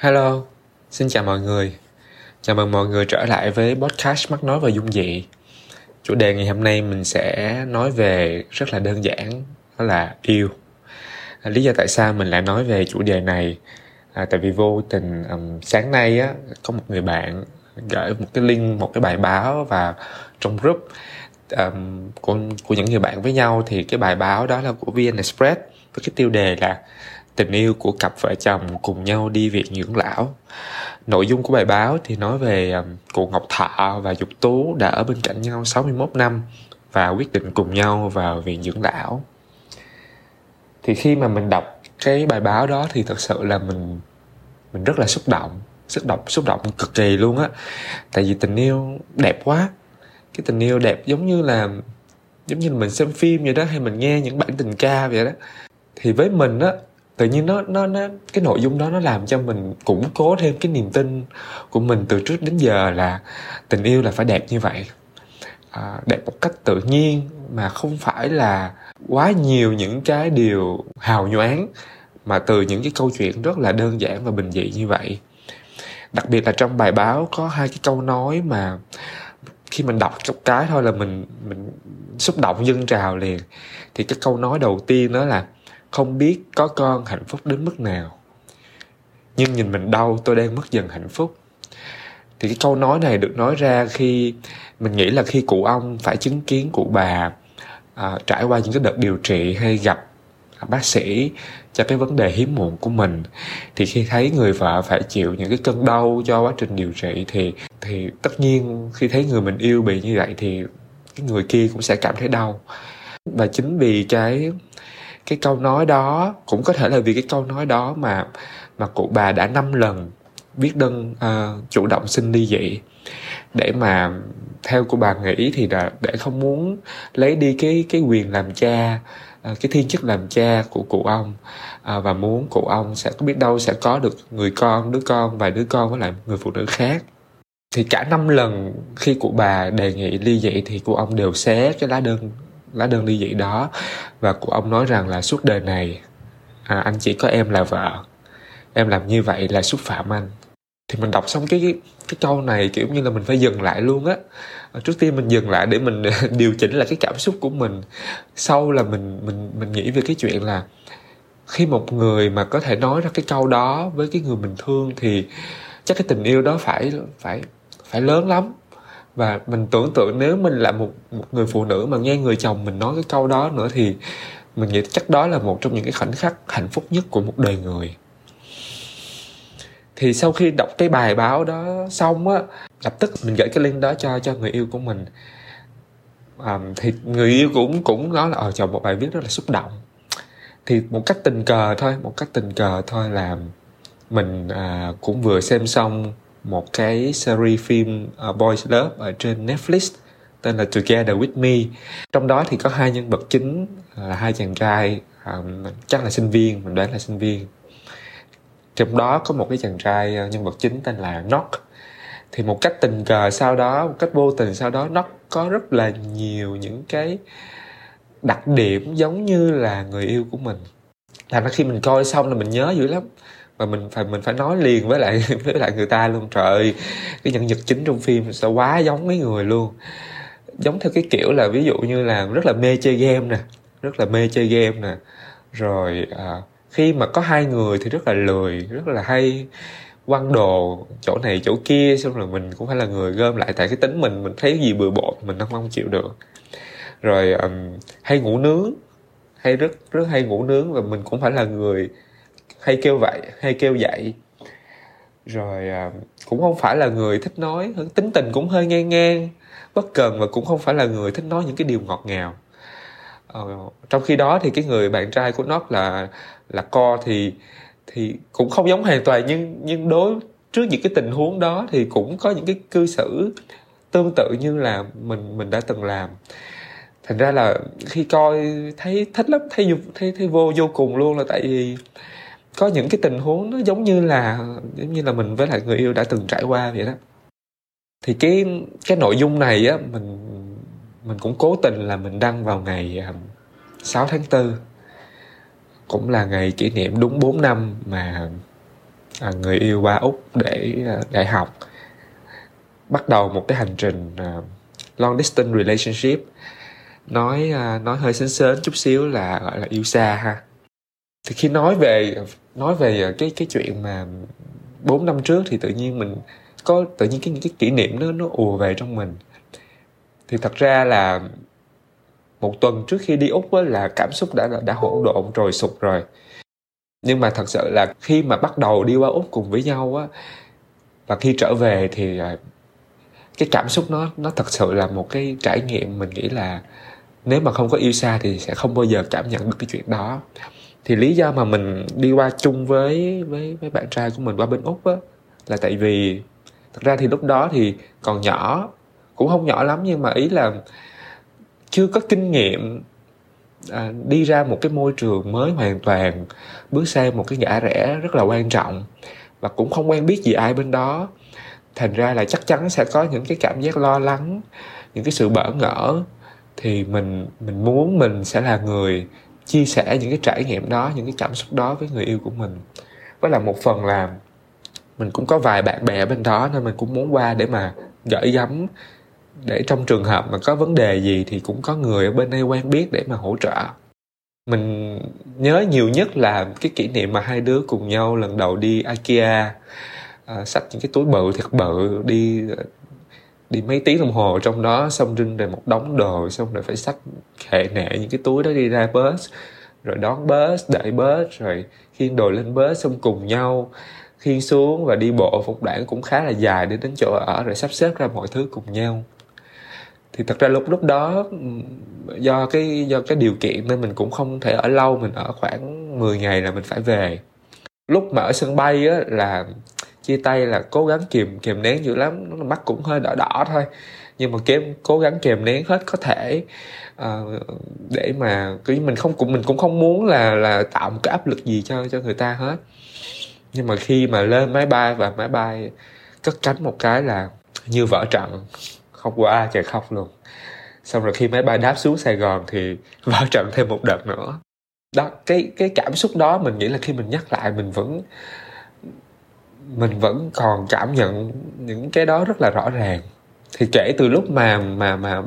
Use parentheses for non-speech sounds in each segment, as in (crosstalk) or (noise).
Hello, xin chào mọi người. Chào mừng mọi người trở lại với podcast Mắt Nói và Dung Dị. Chủ đề ngày hôm nay mình sẽ nói về rất là đơn giản, đó là yêu. À, lý do tại sao mình lại nói về chủ đề này à, tại vì vô tình um, sáng nay á có một người bạn gửi một cái link một cái bài báo và trong group um, của của những người bạn với nhau thì cái bài báo đó là của VN Express với cái tiêu đề là tình yêu của cặp vợ chồng cùng nhau đi viện dưỡng lão. Nội dung của bài báo thì nói về à, cụ Ngọc Thọ và Dục Tú đã ở bên cạnh nhau 61 năm và quyết định cùng nhau vào viện dưỡng lão. Thì khi mà mình đọc cái bài báo đó thì thật sự là mình mình rất là xúc động xúc động xúc động cực kỳ luôn á. Tại vì tình yêu đẹp quá. Cái tình yêu đẹp giống như là, giống như mình xem phim vậy đó, hay mình nghe những bản tình ca vậy đó. Thì với mình á tự nhiên nó nó nó cái nội dung đó nó làm cho mình củng cố thêm cái niềm tin của mình từ trước đến giờ là tình yêu là phải đẹp như vậy. À, đẹp một cách tự nhiên mà không phải là quá nhiều những cái điều hào nhoáng mà từ những cái câu chuyện rất là đơn giản và bình dị như vậy. Đặc biệt là trong bài báo có hai cái câu nói mà khi mình đọc chút cái thôi là mình mình xúc động dâng trào liền. Thì cái câu nói đầu tiên đó là không biết có con hạnh phúc đến mức nào. Nhưng nhìn mình đau tôi đang mất dần hạnh phúc. Thì cái câu nói này được nói ra khi mình nghĩ là khi cụ ông phải chứng kiến cụ bà à, trải qua những cái đợt điều trị hay gặp bác sĩ cho cái vấn đề hiếm muộn của mình thì khi thấy người vợ phải chịu những cái cơn đau cho quá trình điều trị thì thì tất nhiên khi thấy người mình yêu bị như vậy thì cái người kia cũng sẽ cảm thấy đau. Và chính vì cái cái câu nói đó cũng có thể là vì cái câu nói đó mà mà cụ bà đã năm lần viết đơn uh, chủ động xin ly dị. Để mà theo của bà nghĩ thì là để không muốn lấy đi cái cái quyền làm cha uh, cái thiên chức làm cha của cụ ông. Uh, và muốn cụ ông sẽ có biết đâu sẽ có được người con đứa con và đứa con với lại người phụ nữ khác. Thì cả năm lần khi cụ bà đề nghị ly dị thì cụ ông đều xé cái lá đơn lá đơn ly dị đó. Và cụ ông nói rằng là suốt đời này à, anh chỉ có em là vợ. Em làm như vậy là xúc phạm anh. Thì mình đọc xong cái cái câu này kiểu như là mình phải dừng lại luôn á. Trước tiên mình dừng lại để mình (laughs) điều chỉnh lại cái cảm xúc của mình. Sau là mình mình mình nghĩ về cái chuyện là khi một người mà có thể nói ra cái câu đó với cái người mình thương thì chắc cái tình yêu đó phải phải phải lớn lắm và mình tưởng tượng nếu mình là một một người phụ nữ mà nghe người chồng mình nói cái câu đó nữa thì mình nghĩ chắc đó là một trong những cái khoảnh khắc hạnh phúc nhất của một đời người. Thì sau khi đọc cái bài báo đó xong á lập tức mình gửi cái link đó cho cho người yêu của mình. À, thì người yêu cũng cũng nói là ờ chồng một bài viết rất là xúc động. Thì một cách tình cờ thôi một cách tình cờ thôi là mình à, cũng vừa xem xong một cái series phim uh, Boys Love ở trên Netflix tên là Together With Me. Trong đó thì có hai nhân vật chính là hai chàng trai um, chắc là sinh viên mình đoán là sinh viên. Trong đó có một cái chàng trai uh, nhân vật chính tên là Knock. Thì một cách tình cờ sau đó một cách vô tình sau đó Knock có rất là nhiều những cái đặc điểm giống như là người yêu của mình. Thành ra khi mình coi xong là mình nhớ dữ lắm mà mình phải mình phải nói liền với lại (laughs) với lại người ta luôn. Trời ơi cái nhân vật chính trong phim sao quá giống mấy người luôn. Giống theo cái kiểu là ví dụ như là rất là mê chơi game nè rất là mê chơi game nè. Rồi à, khi mà có hai người thì rất là lười rất là hay quăng đồ chỗ này chỗ kia xong rồi mình cũng phải là người gom lại. Tại cái tính mình mình thấy gì bừa bộn mình không không chịu được. Rồi um, hay ngủ nướng hay rất rất hay ngủ nướng và mình cũng phải là người hay kêu vậy hay kêu dậy rồi à, cũng không phải là người thích nói tính tình cũng hơi ngang ngang bất cần và cũng không phải là người thích nói những cái điều ngọt ngào. Ờ, trong khi đó thì cái người bạn trai của nó là là co thì thì cũng không giống hoàn toàn nhưng nhưng đối trước những cái tình huống đó thì cũng có những cái cư xử tương tự như là mình mình đã từng làm. Thành ra là khi coi thấy thích lắm thấy thấy thấy vô vô cùng luôn là tại vì có những cái tình huống nó giống như là giống như là mình với lại người yêu đã từng trải qua vậy đó. Thì cái cái nội dung này á mình mình cũng cố tình là mình đăng vào ngày à, 6 tháng 4 cũng là ngày kỷ niệm đúng 4 năm mà à, người yêu qua úc để à, đại học. Bắt đầu một cái hành trình à, long distance relationship. Nói à, nói hơi sến sến chút xíu là gọi là yêu xa ha. Thì khi nói về nói về ờ, cái cái chuyện mà 4 năm trước thì tự nhiên mình có tự nhiên cái những cái kỷ niệm nó nó ùa về trong mình. Thì thật ra là một tuần trước khi đi úc á, là cảm xúc đã đã hỗn độn rồi sụp rồi. Nhưng mà thật sự là khi mà bắt đầu đi qua úc cùng với nhau á và khi trở về thì ờ, cái cảm xúc nó nó thật sự là một cái trải nghiệm mình nghĩ là nếu mà không có yêu xa thì sẽ không bao giờ cảm nhận được cái chuyện đó thì lý do mà mình đi qua chung với với với bạn trai của mình qua bên úc á là tại vì thật ra thì lúc đó thì còn nhỏ cũng không nhỏ lắm nhưng mà ý là chưa có kinh nghiệm à, đi ra một cái môi trường mới hoàn toàn bước sang một cái ngã rẽ rất là quan trọng và cũng không quen biết gì ai bên đó. Thành ra là chắc chắn sẽ có những cái cảm giác lo lắng những cái sự bỡ ngỡ. Thì mình mình muốn mình sẽ là người chia sẻ những cái trải nghiệm đó những cái cảm xúc đó với người yêu của mình. Với là một phần là mình cũng có vài bạn bè bên đó nên mình cũng muốn qua để mà gửi gắm. Để trong trường hợp mà có vấn đề gì thì cũng có người ở bên đây quen biết để mà hỗ trợ. Mình nhớ nhiều nhất là cái kỷ niệm mà hai đứa cùng nhau lần đầu đi IKEA à, xách những cái túi bự thật bự đi đi mấy tiếng đồng hồ trong đó, xong rinh rồi một đống đồ, xong rồi phải xách khệ nệ những cái túi đó đi ra bus. Rồi đón bus, đợi bus, rồi khiêng đồ lên bus, xong cùng nhau khiêng xuống và đi bộ một đoạn cũng khá là dài để đến chỗ ở, rồi sắp xếp ra mọi thứ cùng nhau. Thì thật ra lúc lúc đó do cái do cái điều kiện nên mình cũng không thể ở lâu, mình ở khoảng 10 ngày là mình phải về. Lúc mà ở sân bay á là chia tay là cố gắng kìm kìm nén dữ lắm. Nó mắt cũng hơi đỏ đỏ thôi. Nhưng mà kiếm cố gắng kìm nén hết có thể uh, để mà cái mình không cũng mình cũng không muốn là là tạo một cái áp lực gì cho cho người ta hết. Nhưng mà khi mà lên máy bay và máy bay cất cánh một cái là như vỡ trận. Khóc quá trời khóc luôn. Xong rồi khi máy bay đáp xuống sài gòn thì (laughs) vỡ trận thêm một đợt nữa. Đó cái cái cảm xúc đó mình nghĩ là khi mình nhắc lại mình vẫn mình vẫn còn cảm nhận những cái đó rất là rõ ràng. Thì kể từ lúc mà mà mà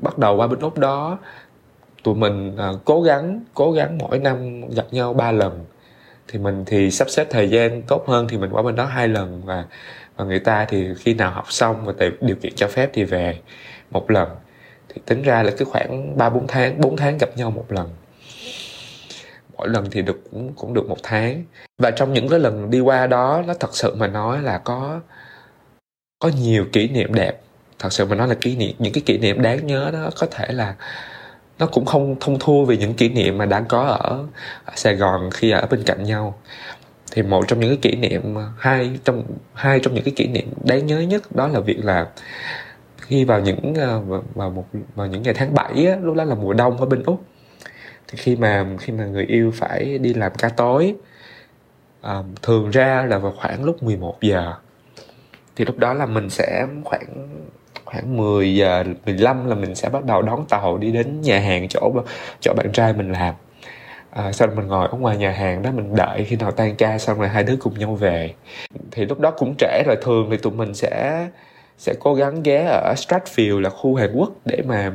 bắt đầu qua bên úc đó tụi mình à, cố gắng cố gắng mỗi năm gặp nhau ba lần. Thì mình thì sắp xếp thời gian tốt hơn thì mình qua bên đó hai lần và và người ta thì khi nào học xong và điều kiện cho phép thì về một lần. Thì tính ra là cứ khoảng ba bốn tháng bốn tháng gặp nhau một lần mỗi lần thì được cũng cũng được một tháng. Và trong những cái lần đi qua đó nó thật sự mà nói là có có nhiều kỷ niệm đẹp. Thật sự mà nói là kỷ niệm những cái kỷ niệm đáng nhớ đó có thể là nó cũng không thông thua về những kỷ niệm mà đang có ở, ở Sài Gòn khi ở bên cạnh nhau. Thì một trong những cái kỷ niệm hai trong hai trong những cái kỷ niệm đáng nhớ nhất đó là việc là khi vào những ờ, vào một vào những ngày tháng 7 á, lúc đó là mùa đông ở bên úc thì khi mà khi mà người yêu phải đi làm ca tối um, thường ra là vào khoảng lúc 11 giờ. Thì lúc đó là mình sẽ khoảng khoảng 10 giờ 15 là mình sẽ bắt đầu đón tàu đi đến nhà hàng chỗ chỗ bạn trai mình làm. À, sau đó mình ngồi ở ngoài nhà hàng đó mình đợi khi nào tan ca xong rồi hai đứa cùng nhau về. Thì lúc đó cũng trễ rồi thường thì tụi mình sẽ sẽ cố gắng ghé ở Stratfield là khu Hàn Quốc để mà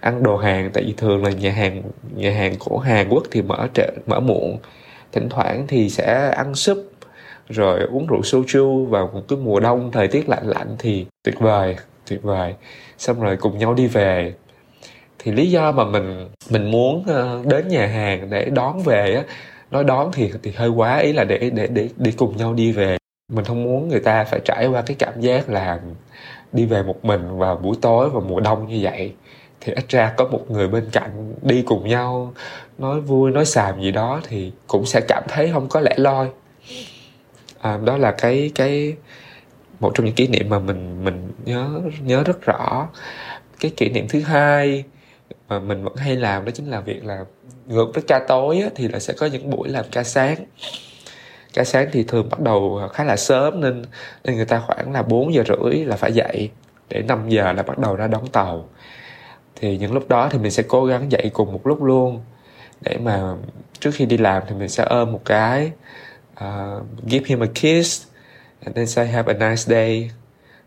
ăn đồ Hàn. Tại vì thường là nhà hàng nhà hàng của Hàn Quốc thì mở trễ, mở muộn. Thỉnh thoảng thì sẽ ăn súp rồi uống rượu soju vào một cái mùa đông thời tiết lạnh lạnh thì tuyệt vời tuyệt vời. Xong rồi cùng nhau đi về. Thì lý do mà mình mình muốn ờ, đến nhà hàng để đón về á nói đón thì thì hơi quá. Ý là để để để để cùng nhau đi về. Mình không muốn người ta phải trải qua cái cảm giác là đi về một mình vào buổi tối vào mùa đông như vậy thì ít ra có một người bên cạnh đi cùng nhau nói vui nói xàm gì đó thì cũng sẽ cảm thấy không có lẽ loi. À, đó là cái cái một trong những kỷ niệm mà mình mình nhớ nhớ rất rõ. Cái kỷ niệm thứ hai mà mình vẫn hay làm đó chính là việc là ngược với ca tối á, thì là sẽ có những buổi làm ca sáng ca sáng thì thường bắt đầu khá là sớm nên nên người ta khoảng là 4 giờ rưỡi là phải dậy để 5 giờ là bắt đầu ra đón tàu. Thì những lúc đó thì mình sẽ cố gắng dậy cùng một lúc luôn để mà trước khi đi làm thì mình sẽ ôm một cái uh, give him a kiss and then say have a nice day.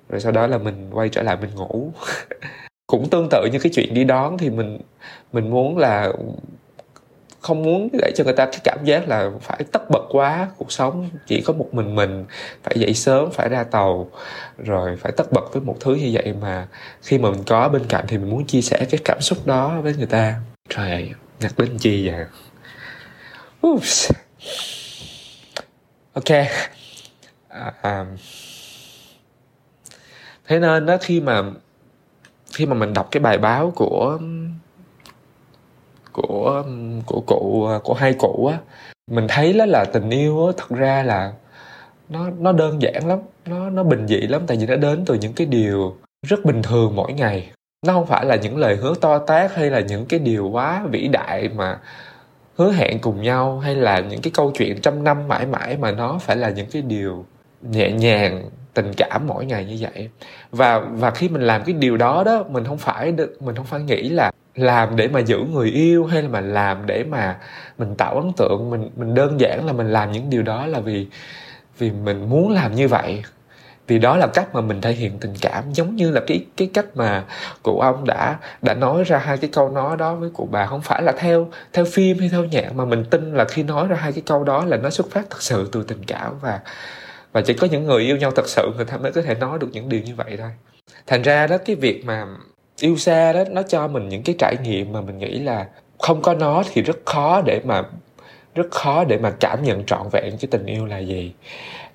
Rồi sau đó là mình quay trở lại mình ngủ. (laughs) Cũng tương tự như cái chuyện đi đón thì mình mình muốn là không muốn để cho người ta cái cảm giác là phải tất bật quá cuộc sống chỉ có một mình mình phải dậy sớm phải ra tàu rồi phải tất bật với một thứ như vậy mà khi mà mình có bên cạnh thì mình muốn chia sẻ cái cảm xúc đó với người ta trời ơi nhắc đến chi vậy Oops. ok à, à. thế nên đó khi mà khi mà mình đọc cái bài báo của của của cụ, của hai cụ á, mình thấy đó là tình yêu á, thật ra là nó nó đơn giản lắm, nó nó bình dị lắm, tại vì nó đến từ những cái điều rất bình thường mỗi ngày. Nó không phải là những lời hứa to tát hay là những cái điều quá vĩ đại mà hứa hẹn cùng nhau, hay là những cái câu chuyện trăm năm mãi mãi mà nó phải là những cái điều nhẹ nhàng tình cảm mỗi ngày như vậy. Và và khi mình làm cái điều đó đó, mình không phải mình không phải nghĩ là làm để mà giữ người yêu hay là mà làm để mà mình tạo ấn tượng. Mình mình đơn giản là mình làm những điều đó là vì vì mình muốn làm như vậy. Vì đó là cách mà mình thể hiện tình cảm, giống như là cái cái cách mà cụ ông đã đã nói ra hai cái câu nói đó với cụ bà. Không phải là theo theo phim hay theo nhạc, mà mình tin là khi nói ra hai cái câu đó là nó xuất phát thật sự từ tình cảm và và chỉ có những người yêu nhau thật sự người ta mới có thể nói được những điều như vậy thôi. Thành ra đó cái việc mà yêu xa đó nó cho mình những cái trải nghiệm mà mình nghĩ là không có nó thì rất khó để mà rất khó để mà cảm nhận trọn vẹn cái tình yêu là gì.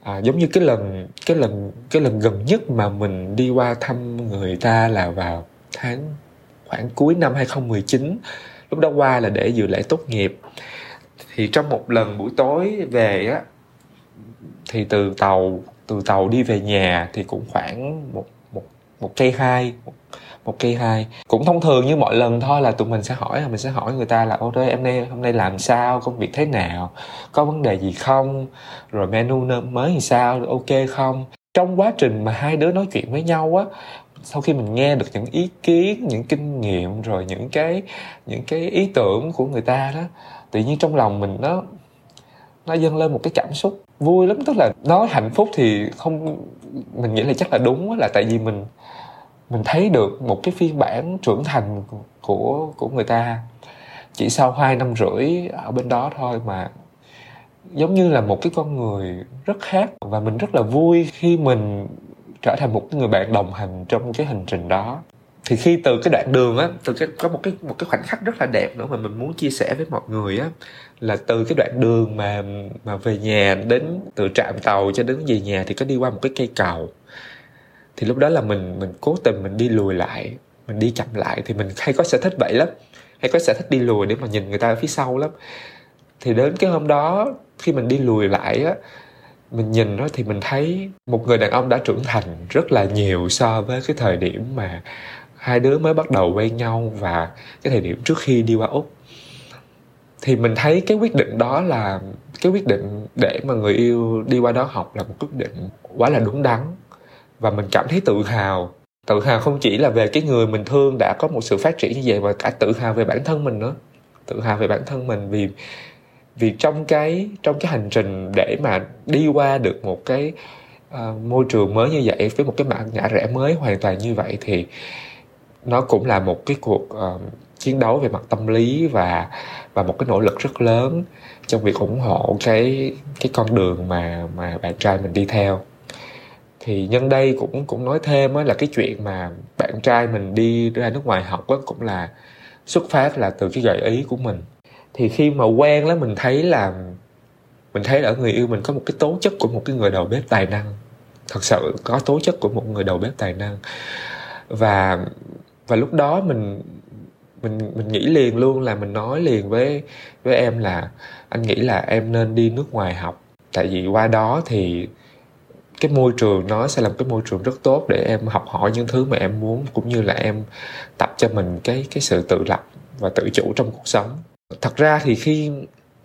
À, giống như cái lần cái lần cái lần gần nhất mà mình đi qua thăm người ta là vào tháng khoảng cuối năm 2019 lúc đó qua là để dự lễ tốt nghiệp. Thì trong một lần buổi tối về á thì từ tàu từ tàu đi về nhà thì cũng khoảng một một một cây hai một, một cây hai. Cũng thông thường như mọi lần thôi là tụi mình sẽ hỏi mình sẽ hỏi người ta là ô em nay hôm nay làm sao? Công việc thế nào? Có vấn đề gì không? Rồi menu mới thì sao? Ok không? Trong quá trình mà hai đứa nói chuyện với nhau á sau khi mình nghe được những ý kiến những kinh nghiệm rồi những cái những cái ý tưởng của người ta đó tự nhiên trong lòng mình nó nó dâng lên một cái cảm xúc vui lắm. Tức là nói hạnh phúc thì không, mình nghĩ là chắc là đúng là tại vì mình mình thấy được một cái phiên bản trưởng thành của của người ta. Chỉ sau hai năm rưỡi ở bên đó thôi mà giống như là một cái con người rất khác. Và mình rất là vui khi mình trở thành một người bạn đồng hành trong cái hành trình đó thì khi từ cái đoạn đường á, từ cái, có một cái một cái khoảnh khắc rất là đẹp nữa mà mình muốn chia sẻ với mọi người á, là từ cái đoạn đường mà mà về nhà đến, từ trạm tàu cho đến về nhà thì có đi qua một cái cây cầu. Thì lúc đó là mình mình cố tình mình đi lùi lại, mình đi chậm lại thì mình hay có sở thích vậy lắm. Hay có sở thích đi lùi để mà nhìn người ta ở phía sau lắm. Thì đến cái hôm đó, khi mình đi lùi lại á, mình nhìn đó thì mình thấy một người đàn ông đã trưởng thành rất là nhiều so với cái thời điểm mà hai đứa mới bắt đầu quen nhau và cái thời điểm trước khi đi qua úc. Thì mình thấy cái quyết định đó là cái quyết định để mà người yêu đi qua đó học là một quyết định quá là đúng đắn. Và mình cảm thấy tự hào. Tự hào không chỉ là về cái người mình thương đã có một sự phát triển như vậy mà cả tự hào về bản thân mình nữa. Tự hào về bản thân mình vì vì trong cái trong cái hành trình để mà đi qua được một cái uh, môi trường mới như vậy với một cái mạng ngã rẽ mới hoàn toàn như vậy thì nó cũng là một cái cuộc uh, chiến đấu về mặt tâm lý và và một cái nỗ lực rất lớn trong việc ủng hộ cái cái con đường mà mà bạn trai mình đi theo. Thì nhân đây cũng cũng nói thêm á là cái chuyện mà bạn trai mình đi ra nước ngoài học á cũng là xuất phát là từ cái gợi ý của mình. Thì khi mà quen đó mình thấy là mình thấy ở người yêu mình có một cái tố chất của một cái người đầu bếp tài năng. Thật sự có tố chất của một người đầu bếp tài năng. Và và lúc đó mình mình mình nghĩ liền luôn là mình nói liền với với em là anh nghĩ là em nên đi nước ngoài học. Tại vì qua đó thì cái môi trường nó sẽ là một cái môi trường rất tốt để em học hỏi những thứ mà em muốn cũng như là em tập cho mình cái cái sự tự lập và tự chủ trong cuộc sống. Thật ra thì khi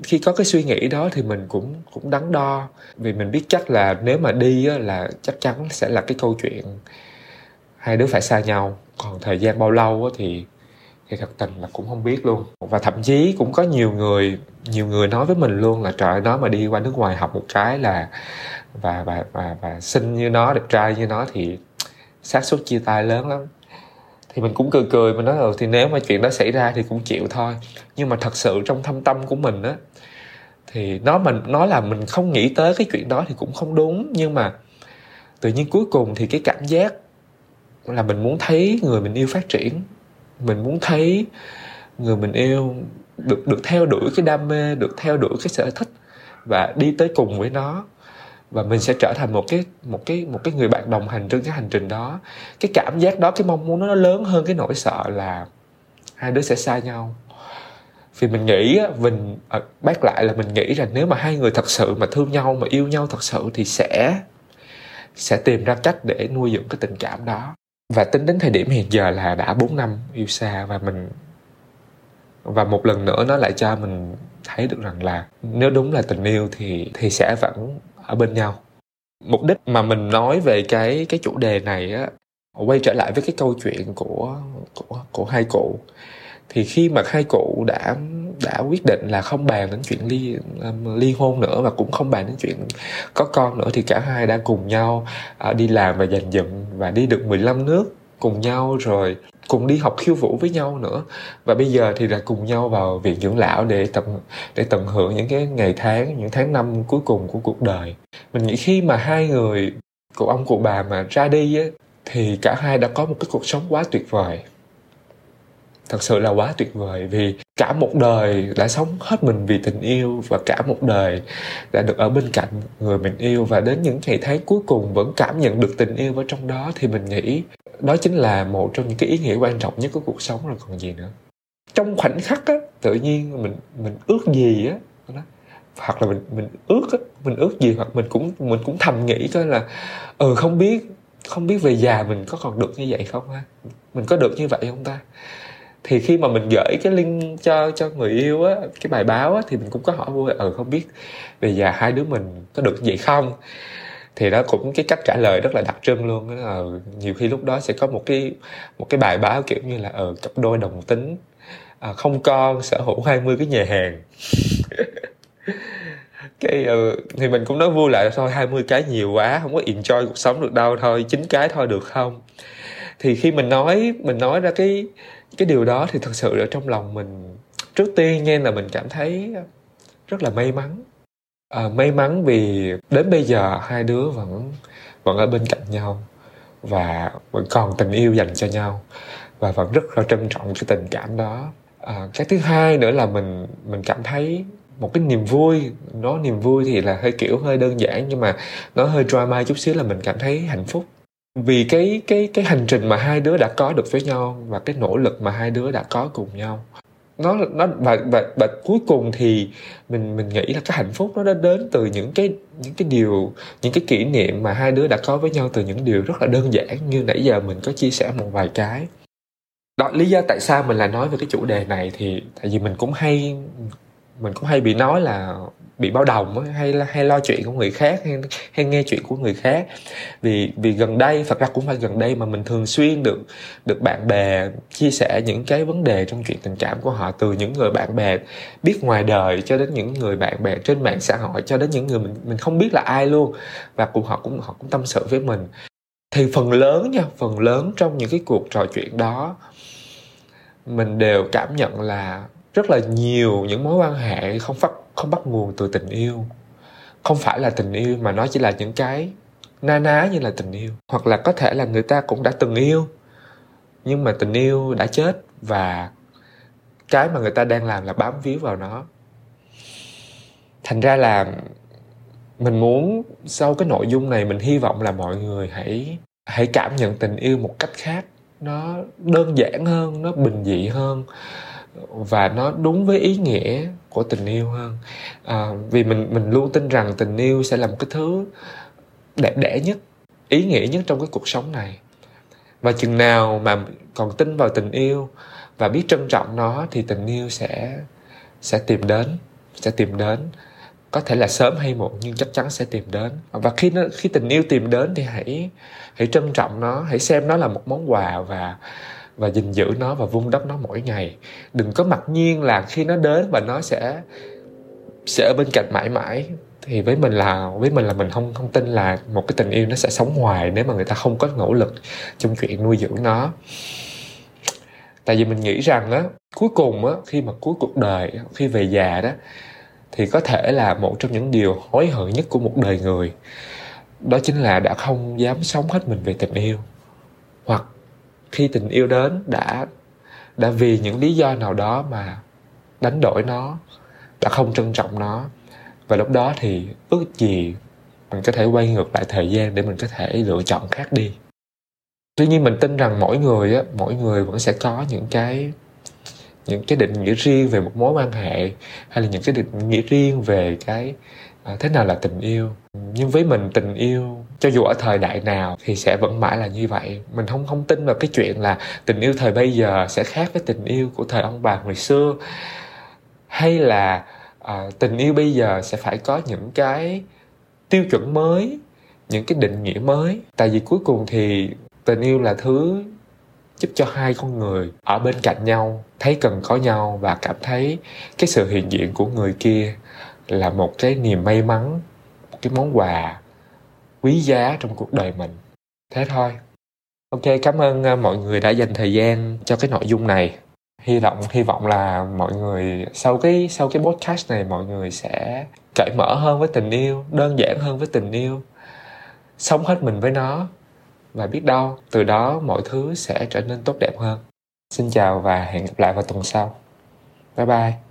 khi có cái suy nghĩ đó thì mình cũng cũng đắn đo vì mình biết chắc là nếu mà đi á, là chắc chắn sẽ là cái câu chuyện hai đứa phải xa nhau còn thời gian bao lâu thì thì thật tình là cũng không biết luôn. Và thậm chí cũng có nhiều người nhiều người nói với mình luôn là, trời nó mà đi qua nước ngoài học một cái là và và và và xinh như nó, đẹp trai như nó thì xác suất chia tay lớn lắm. Thì mình cũng cười cười, mình nói ừ thì nếu mà chuyện đó xảy ra thì cũng chịu thôi. Nhưng mà thật sự trong thâm tâm của mình á, thì nó mình nó là mình không nghĩ tới cái chuyện đó thì cũng không đúng. Nhưng mà tự nhiên cuối cùng thì cái cảm giác là mình muốn thấy người mình yêu phát triển. Mình muốn thấy người mình yêu được được theo đuổi cái đam mê, được theo đuổi cái sở thích và đi tới cùng với nó. Và mình sẽ trở thành một cái một cái một cái người bạn đồng hành trên cái hành trình đó. Cái cảm giác đó, cái mong muốn nó lớn hơn cái nỗi sợ là hai đứa sẽ xa nhau. Vì mình nghĩ mình à, bác lại là mình nghĩ rằng nếu mà hai người thật sự mà thương nhau, mà yêu nhau thật sự thì sẽ sẽ tìm ra cách để nuôi dưỡng cái tình cảm đó và tính đến thời điểm hiện giờ là đã 4 năm yêu xa và mình, và một lần nữa nó lại cho mình thấy được rằng là nếu đúng là tình yêu thì thì sẽ vẫn ở bên nhau. Mục đích mà mình nói về cái cái chủ đề này á, quay trở lại với cái câu chuyện của của của hai cụ thì khi mà hai cụ đã đã quyết định là không bàn đến chuyện ly um, ly hôn nữa và cũng không bàn đến chuyện có con nữa thì cả hai đã cùng nhau uh, đi làm và dành dụm và đi được 15 nước cùng nhau rồi cùng đi học khiêu vũ với nhau nữa. Và bây giờ thì là cùng nhau vào viện dưỡng lão để tận để tận hưởng những cái ngày tháng những tháng năm cuối cùng của cuộc đời. Mình nghĩ khi mà hai người cụ ông cụ bà mà ra đi ấy, thì cả hai đã có một cái cuộc sống quá tuyệt vời thật sự là quá tuyệt vời vì cả một đời đã sống hết mình vì tình yêu và cả một đời đã được ở bên cạnh người mình yêu. Và đến những ngày tháng cuối cùng vẫn cảm nhận được tình yêu ở trong đó thì mình nghĩ đó chính là một trong những cái ý nghĩa quan trọng nhất của cuộc sống rồi còn gì nữa. Trong khoảnh khắc á, tự nhiên mình mình ước gì á hoặc là mình mình ước á, mình ước gì hoặc mình cũng mình cũng thầm nghĩ coi là ừ không biết không biết về già mình có còn được như vậy không ha? Mình có được như vậy không ta? Thì khi mà mình gửi cái link cho cho người yêu á cái bài báo á thì mình cũng có hỏi vui ừ không biết về già hai đứa mình có được vậy không? Thì đó cũng cái cách trả lời rất là đặc trưng luôn đó là ờ, nhiều khi lúc đó sẽ có một cái một cái bài báo kiểu như là ở ừ, cặp đôi đồng tính à, không con sở hữu 20 cái nhà hàng. (laughs) Cái uh, thì mình cũng nói vui lại thôi 20 cái nhiều quá không có enjoy cuộc sống được đâu thôi chín cái thôi được không? Thì khi mình nói mình nói ra cái cái điều đó thì thật sự ở trong lòng mình trước tiên nha là mình cảm thấy rất là may mắn. À, may mắn vì đến bây giờ hai đứa vẫn vẫn ở bên cạnh nhau và vẫn còn tình yêu dành cho nhau và vẫn rất là trân trọng cái tình cảm đó. À, cái thứ hai nữa là mình mình cảm thấy một cái niềm vui nó niềm vui thì là hơi kiểu hơi đơn giản nhưng mà nó hơi drama chút xíu là mình cảm thấy hạnh phúc vì cái cái cái hành trình mà hai đứa đã có được với nhau và cái nỗ lực mà hai đứa đã có cùng nhau, nó nó, và và và cuối cùng thì mình mình nghĩ là cái hạnh phúc nó đã đến từ những cái những cái điều, những cái kỷ niệm mà hai đứa đã có với nhau, từ những điều rất là đơn giản như nãy giờ mình có chia sẻ một vài cái. Đó, lý do tại sao mình lại nói về cái chủ đề này thì tại vì mình cũng hay mình cũng hay bị nói là bị bao đồng hay là hay lo chuyện của người khác hay, hay nghe chuyện của người khác. Vì vì gần đây thật ra cũng phải gần đây mà mình thường xuyên được được bạn bè chia sẻ những cái vấn đề trong chuyện tình cảm của họ từ những người bạn bè biết ngoài đời cho đến những người bạn bè trên mạng xã hội cho đến những người mình mình không biết là ai luôn và cũng họ cũng họ cũng tâm sự với mình. Thì phần lớn nha phần lớn trong những cái cuộc trò chuyện đó mình đều cảm nhận là rất là nhiều những mối quan hệ không phát không bắt nguồn từ tình yêu. Không phải là tình yêu mà nó chỉ là những cái na ná như là tình yêu. Hoặc là có thể là người ta cũng đã từng yêu, nhưng mà tình yêu đã chết và cái mà người ta đang làm là bám víu vào nó. Thành ra là mình muốn sau cái nội dung này mình hy vọng là mọi người hãy hãy cảm nhận tình yêu một cách khác. Nó đơn giản hơn, nó bình dị hơn và nó đúng với ý nghĩa của tình yêu hơn. À, vì mình mình luôn tin rằng tình yêu sẽ là một cái thứ đẹp đẽ nhất ý nghĩa nhất trong cái cuộc sống này. Và chừng nào mà còn tin vào tình yêu và biết trân trọng nó thì tình yêu sẽ sẽ tìm đến sẽ tìm đến. Có thể là sớm hay muộn nhưng chắc chắn sẽ tìm đến. Và khi nó khi tình yêu tìm đến thì hãy hãy trân trọng nó hãy xem nó là một món quà và và gìn giữ nó và vun đắp nó mỗi ngày. Đừng có mặc nhiên là khi nó đến và nó sẽ sẽ ở bên cạnh mãi mãi. Thì với mình là, với mình là mình không không tin là một cái tình yêu nó sẽ sống hoài nếu mà người ta không có nỗ lực trong chuyện nuôi dưỡng nó. Tại vì mình nghĩ rằng á, cuối cùng á, khi mà cuối cuộc đời, khi về già đó, thì có thể là một trong những điều hối hận nhất của một đời người. Đó chính là đã không dám sống hết mình về tình yêu. Hoặc khi tình yêu đến đã đã vì những lý do nào đó mà đánh đổi nó, đã không trân trọng nó. Và lúc đó thì ước gì mình có thể quay ngược lại thời gian để mình có thể lựa chọn khác đi. Tuy nhiên mình tin rằng mỗi người á, mỗi người vẫn sẽ có những cái những cái định nghĩa riêng về một mối quan hệ, hay là những cái định nghĩa riêng về cái à, thế nào là tình yêu? Nhưng với mình tình yêu cho dù ở thời đại nào thì sẽ vẫn mãi là như vậy. Mình không không tin vào cái chuyện là tình yêu thời bây giờ sẽ khác với tình yêu của thời ông bà hồi xưa. Hay là à, tình yêu bây giờ sẽ phải có những cái tiêu chuẩn mới những cái định nghĩa mới. Tại vì cuối cùng thì tình yêu là thứ giúp cho hai con người ở bên cạnh nhau thấy cần có nhau và cảm thấy cái sự hiện diện của người kia là một cái niềm may mắn, một cái món quà quý giá trong cuộc đời mình. Thế thôi. Ok, cảm ơn ờ, mọi người đã dành thời gian cho cái nội dung này. Hy vọng hy vọng là mọi người, sau cái sau cái podcast này mọi người sẽ cởi mở hơn với tình yêu, đơn giản hơn với tình yêu, sống hết mình với nó. Và biết đâu, từ đó mọi thứ sẽ trở nên tốt đẹp hơn. Xin chào và hẹn gặp lại vào tuần sau. Bye bye.